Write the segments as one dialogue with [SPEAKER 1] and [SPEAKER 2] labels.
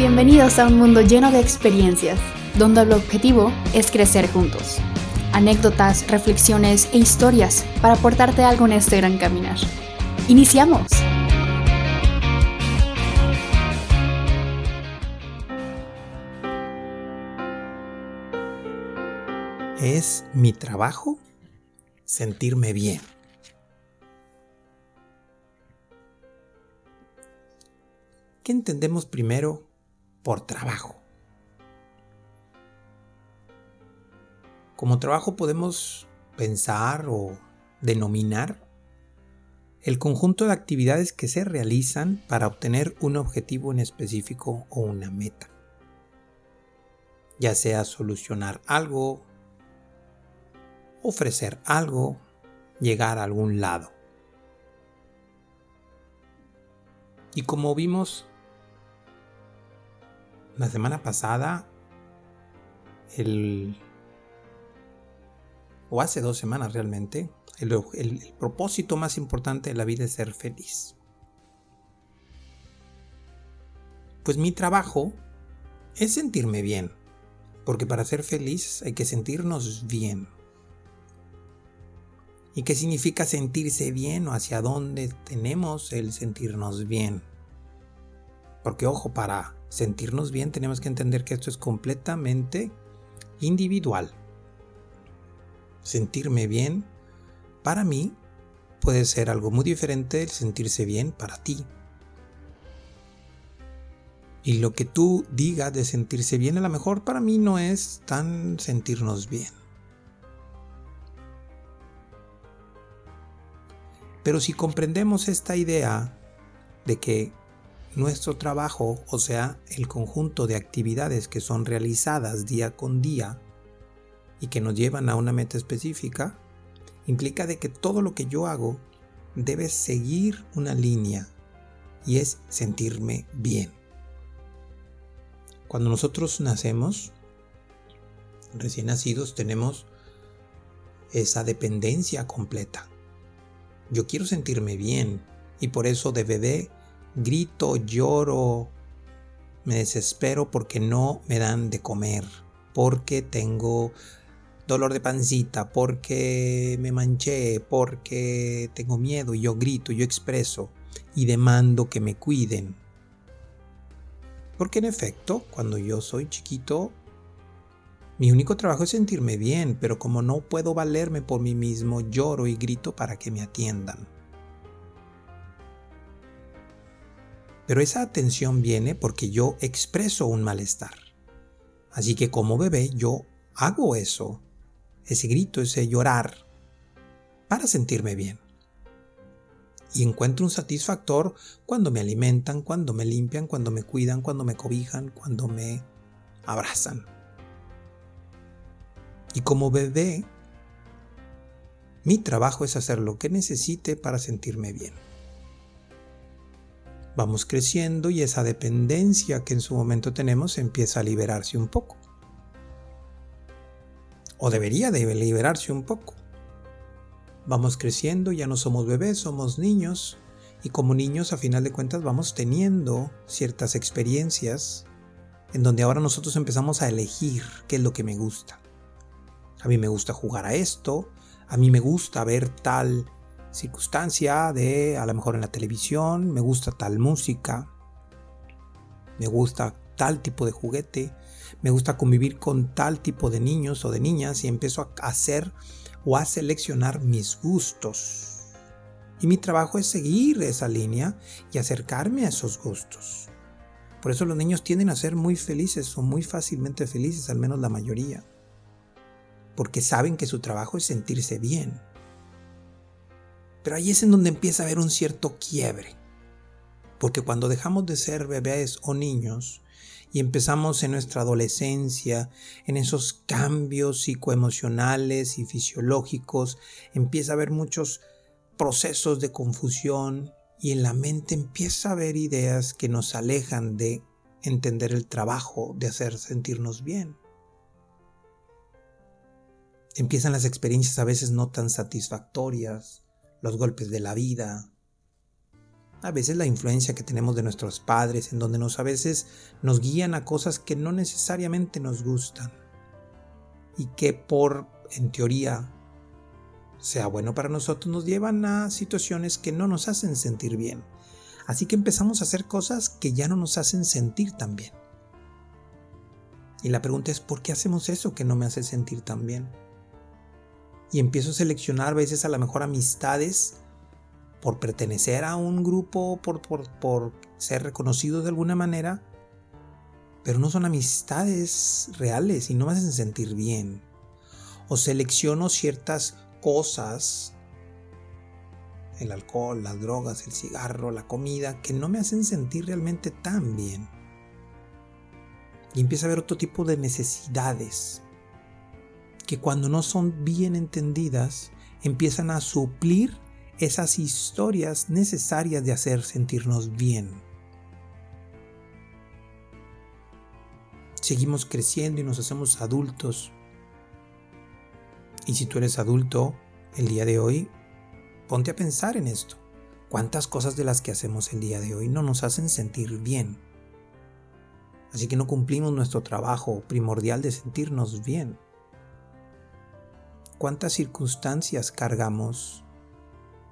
[SPEAKER 1] Bienvenidos a un mundo lleno de experiencias, donde el objetivo es crecer juntos. Anécdotas, reflexiones e historias para aportarte algo en este gran caminar. ¡Iniciamos!
[SPEAKER 2] ¿Es mi trabajo sentirme bien? ¿Qué entendemos primero por trabajo? Como trabajo podemos pensar o denominar el conjunto de actividades que se realizan para obtener un objetivo en específico o una meta. Ya sea solucionar algo, ofrecer algo, llegar a algún lado. Y como vimos la semana pasada, el, o hace dos semanas realmente, el, el propósito más importante de la vida es ser feliz. Pues mi trabajo es sentirme bien, porque para ser feliz hay que sentirnos bien. ¿Y qué significa sentirse bien o hacia dónde tenemos el sentirnos bien? Porque ojo, para sentirnos bien tenemos que entender que esto es completamente individual. Sentirme bien para mí puede ser algo muy diferente del sentirse bien para ti. Y lo que tú digas de sentirse bien a lo mejor para mí no es tan sentirnos bien. Pero si comprendemos esta idea de que nuestro trabajo, o sea, el conjunto de actividades que son realizadas día con día y que nos llevan a una meta específica, implica de que todo lo que yo hago debe seguir una línea y es sentirme bien. Cuando nosotros nacemos, recién nacidos, tenemos esa dependencia completa. Yo quiero sentirme bien y por eso de bebé grito, lloro, me desespero porque no me dan de comer, porque tengo dolor de pancita, porque me manché, porque tengo miedo yo grito, yo expreso y demando que me cuiden. Porque en efecto, cuando yo soy chiquito, mi único trabajo es sentirme bien, pero como no puedo valerme por mí mismo, lloro y grito para que me atiendan. Pero esa atención viene porque yo expreso un malestar. Así que como bebé yo hago eso, ese grito, ese llorar, para sentirme bien. Y encuentro un satisfactor cuando me alimentan, cuando me limpian, cuando me cuidan, cuando me cobijan, cuando me abrazan. Y como bebé, mi trabajo es hacer lo que necesite para sentirme bien. Vamos creciendo y esa dependencia que en su momento tenemos empieza a liberarse un poco. O debería de liberarse un poco. Vamos creciendo, ya no somos bebés, somos niños. Y como niños, a final de cuentas, vamos teniendo ciertas experiencias en donde ahora nosotros empezamos a elegir qué es lo que me gusta. A mí me gusta jugar a esto, a mí me gusta ver tal circunstancia de a lo mejor en la televisión, me gusta tal música, me gusta tal tipo de juguete, me gusta convivir con tal tipo de niños o de niñas y empiezo a hacer o a seleccionar mis gustos. Y mi trabajo es seguir esa línea y acercarme a esos gustos. Por eso los niños tienden a ser muy felices o muy fácilmente felices, al menos la mayoría. Porque saben que su trabajo es sentirse bien pero ahí es en donde empieza a haber un cierto quiebre. Porque cuando dejamos de ser bebés o niños y empezamos en nuestra adolescencia, en esos cambios psicoemocionales y fisiológicos, empieza a haber muchos procesos de confusión y en la mente empieza a haber ideas que nos alejan de entender el trabajo de hacer sentirnos bien. Empiezan las experiencias a veces no tan satisfactorias, los golpes de la vida, A veces la influencia que tenemos de nuestros padres, en donde nos a veces nos guían a cosas que no necesariamente nos gustan y que por, en teoría, sea bueno para nosotros, nos llevan a situaciones que no nos hacen sentir bien. Así que empezamos a hacer cosas que ya no nos hacen sentir tan bien. Y la pregunta es, ¿por qué hacemos eso que no me hace sentir tan bien? Y empiezo a seleccionar a veces a lo mejor amistades por pertenecer a un grupo, por, por, ser reconocidos de alguna manera, pero no son amistades reales y no me hacen sentir bien. O selecciono ciertas cosas, el alcohol, las drogas, el cigarro, la comida, que no me hacen sentir realmente tan bien. Y empieza a haber otro tipo de necesidades que cuando no son bien entendidas empiezan a suplir esas historias necesarias de hacer sentirnos bien. Seguimos creciendo y nos hacemos adultos. Y si tú eres adulto el día de hoy, ponte a pensar en esto. ¿Cuántas cosas de las que hacemos el día de hoy no nos hacen sentir bien? Así que no cumplimos nuestro trabajo primordial de sentirnos bien. ¿Cuántas circunstancias cargamos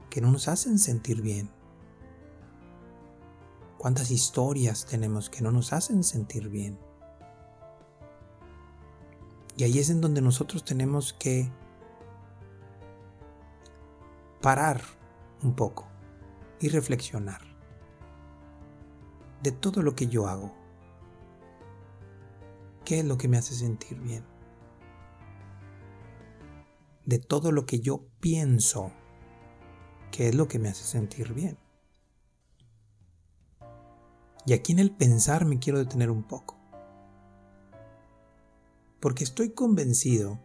[SPEAKER 2] que no nos hacen sentir bien? ¿Cuántas historias tenemos que no nos hacen sentir bien? Y ahí es en donde nosotros tenemos que parar un poco y reflexionar de todo lo que yo hago. ¿Qué es lo que me hace sentir bien? De todo lo que yo pienso, ¿qué es lo que me hace sentir bien? Y aquí en el pensar me quiero detener un poco. Porque estoy convencido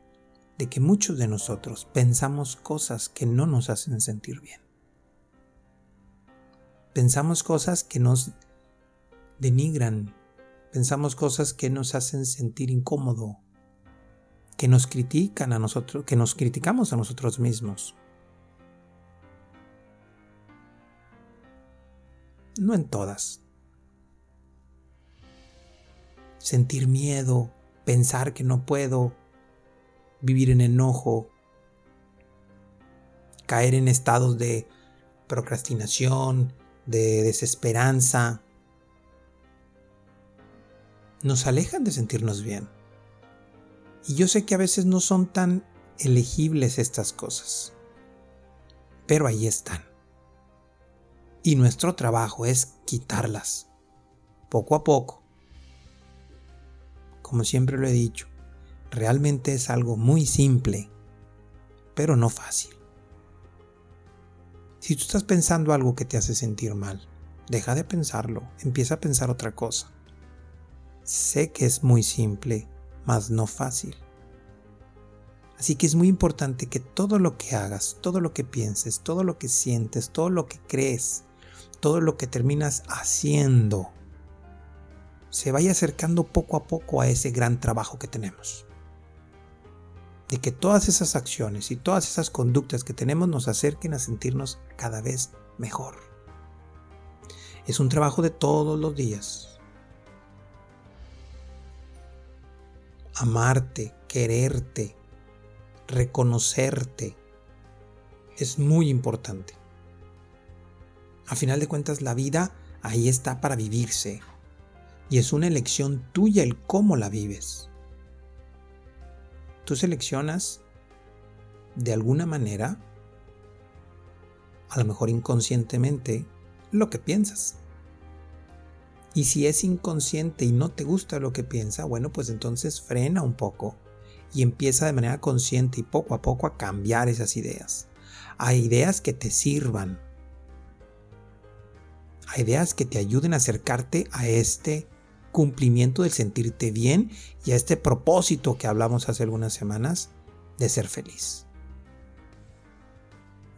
[SPEAKER 2] de que muchos de nosotros pensamos cosas que no nos hacen sentir bien. Pensamos cosas que nos denigran, pensamos cosas que nos hacen sentir incómodo, que nos critican a nosotros, que nos criticamos a nosotros mismos. No en todas. Sentir miedo, pensar que no puedo, vivir en enojo, caer en estados de procrastinación, de desesperanza, nos alejan de sentirnos bien. Y yo sé que a veces no son tan elegibles estas cosas, pero ahí están. Y nuestro trabajo es quitarlas, poco a poco. Como siempre lo he dicho, realmente es algo muy simple, pero no fácil. Si tú estás pensando algo que te hace sentir mal, deja de pensarlo, empieza a pensar otra cosa. Sé que es muy simple, mas no fácil. Así que es muy importante que todo lo que hagas, todo lo que pienses, todo lo que sientes, todo lo que crees, todo lo que terminas haciendo, se vaya acercando poco a poco a ese gran trabajo que tenemos. De que todas esas acciones y todas esas conductas que tenemos nos acerquen a sentirnos cada vez mejor. Es un trabajo de todos los días, amarte, quererte, reconocerte, es muy importante. A final de cuentas, la vida ahí está para vivirse. Y es una elección tuya el cómo la vives. Tú seleccionas de alguna manera, a lo mejor inconscientemente, lo que piensas. Y si es inconsciente y no te gusta lo que piensa, bueno, pues entonces frena un poco y empieza de manera consciente y poco a poco a cambiar esas ideas. A ideas que te sirvan. A ideas que te ayuden a acercarte a este cumplimiento del sentirte bien y a este propósito que hablamos hace algunas semanas de ser feliz.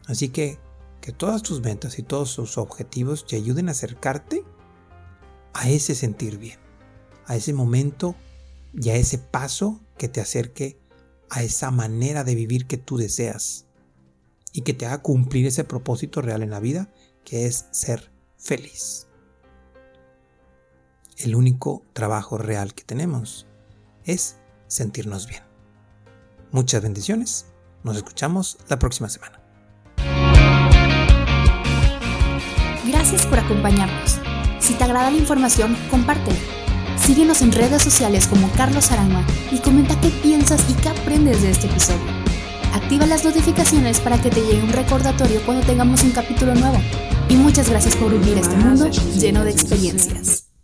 [SPEAKER 2] Así que que todas tus metas y todos tus objetivos te ayuden a acercarte a ese sentir bien, a ese momento y a ese paso que te acerque a esa manera de vivir que tú deseas y que te haga cumplir ese propósito real en la vida que es ser feliz. El único trabajo real que tenemos es sentirnos bien. Muchas bendiciones. Nos escuchamos la próxima semana.
[SPEAKER 1] Gracias por acompañarnos. Si te agrada la información, compártela. Síguenos en redes sociales como Carlos Arangua y comenta qué piensas y qué aprendes de este episodio. Activa las notificaciones para que te llegue un recordatorio cuando tengamos un capítulo nuevo. Y muchas gracias por vivir este mundo lleno de experiencias.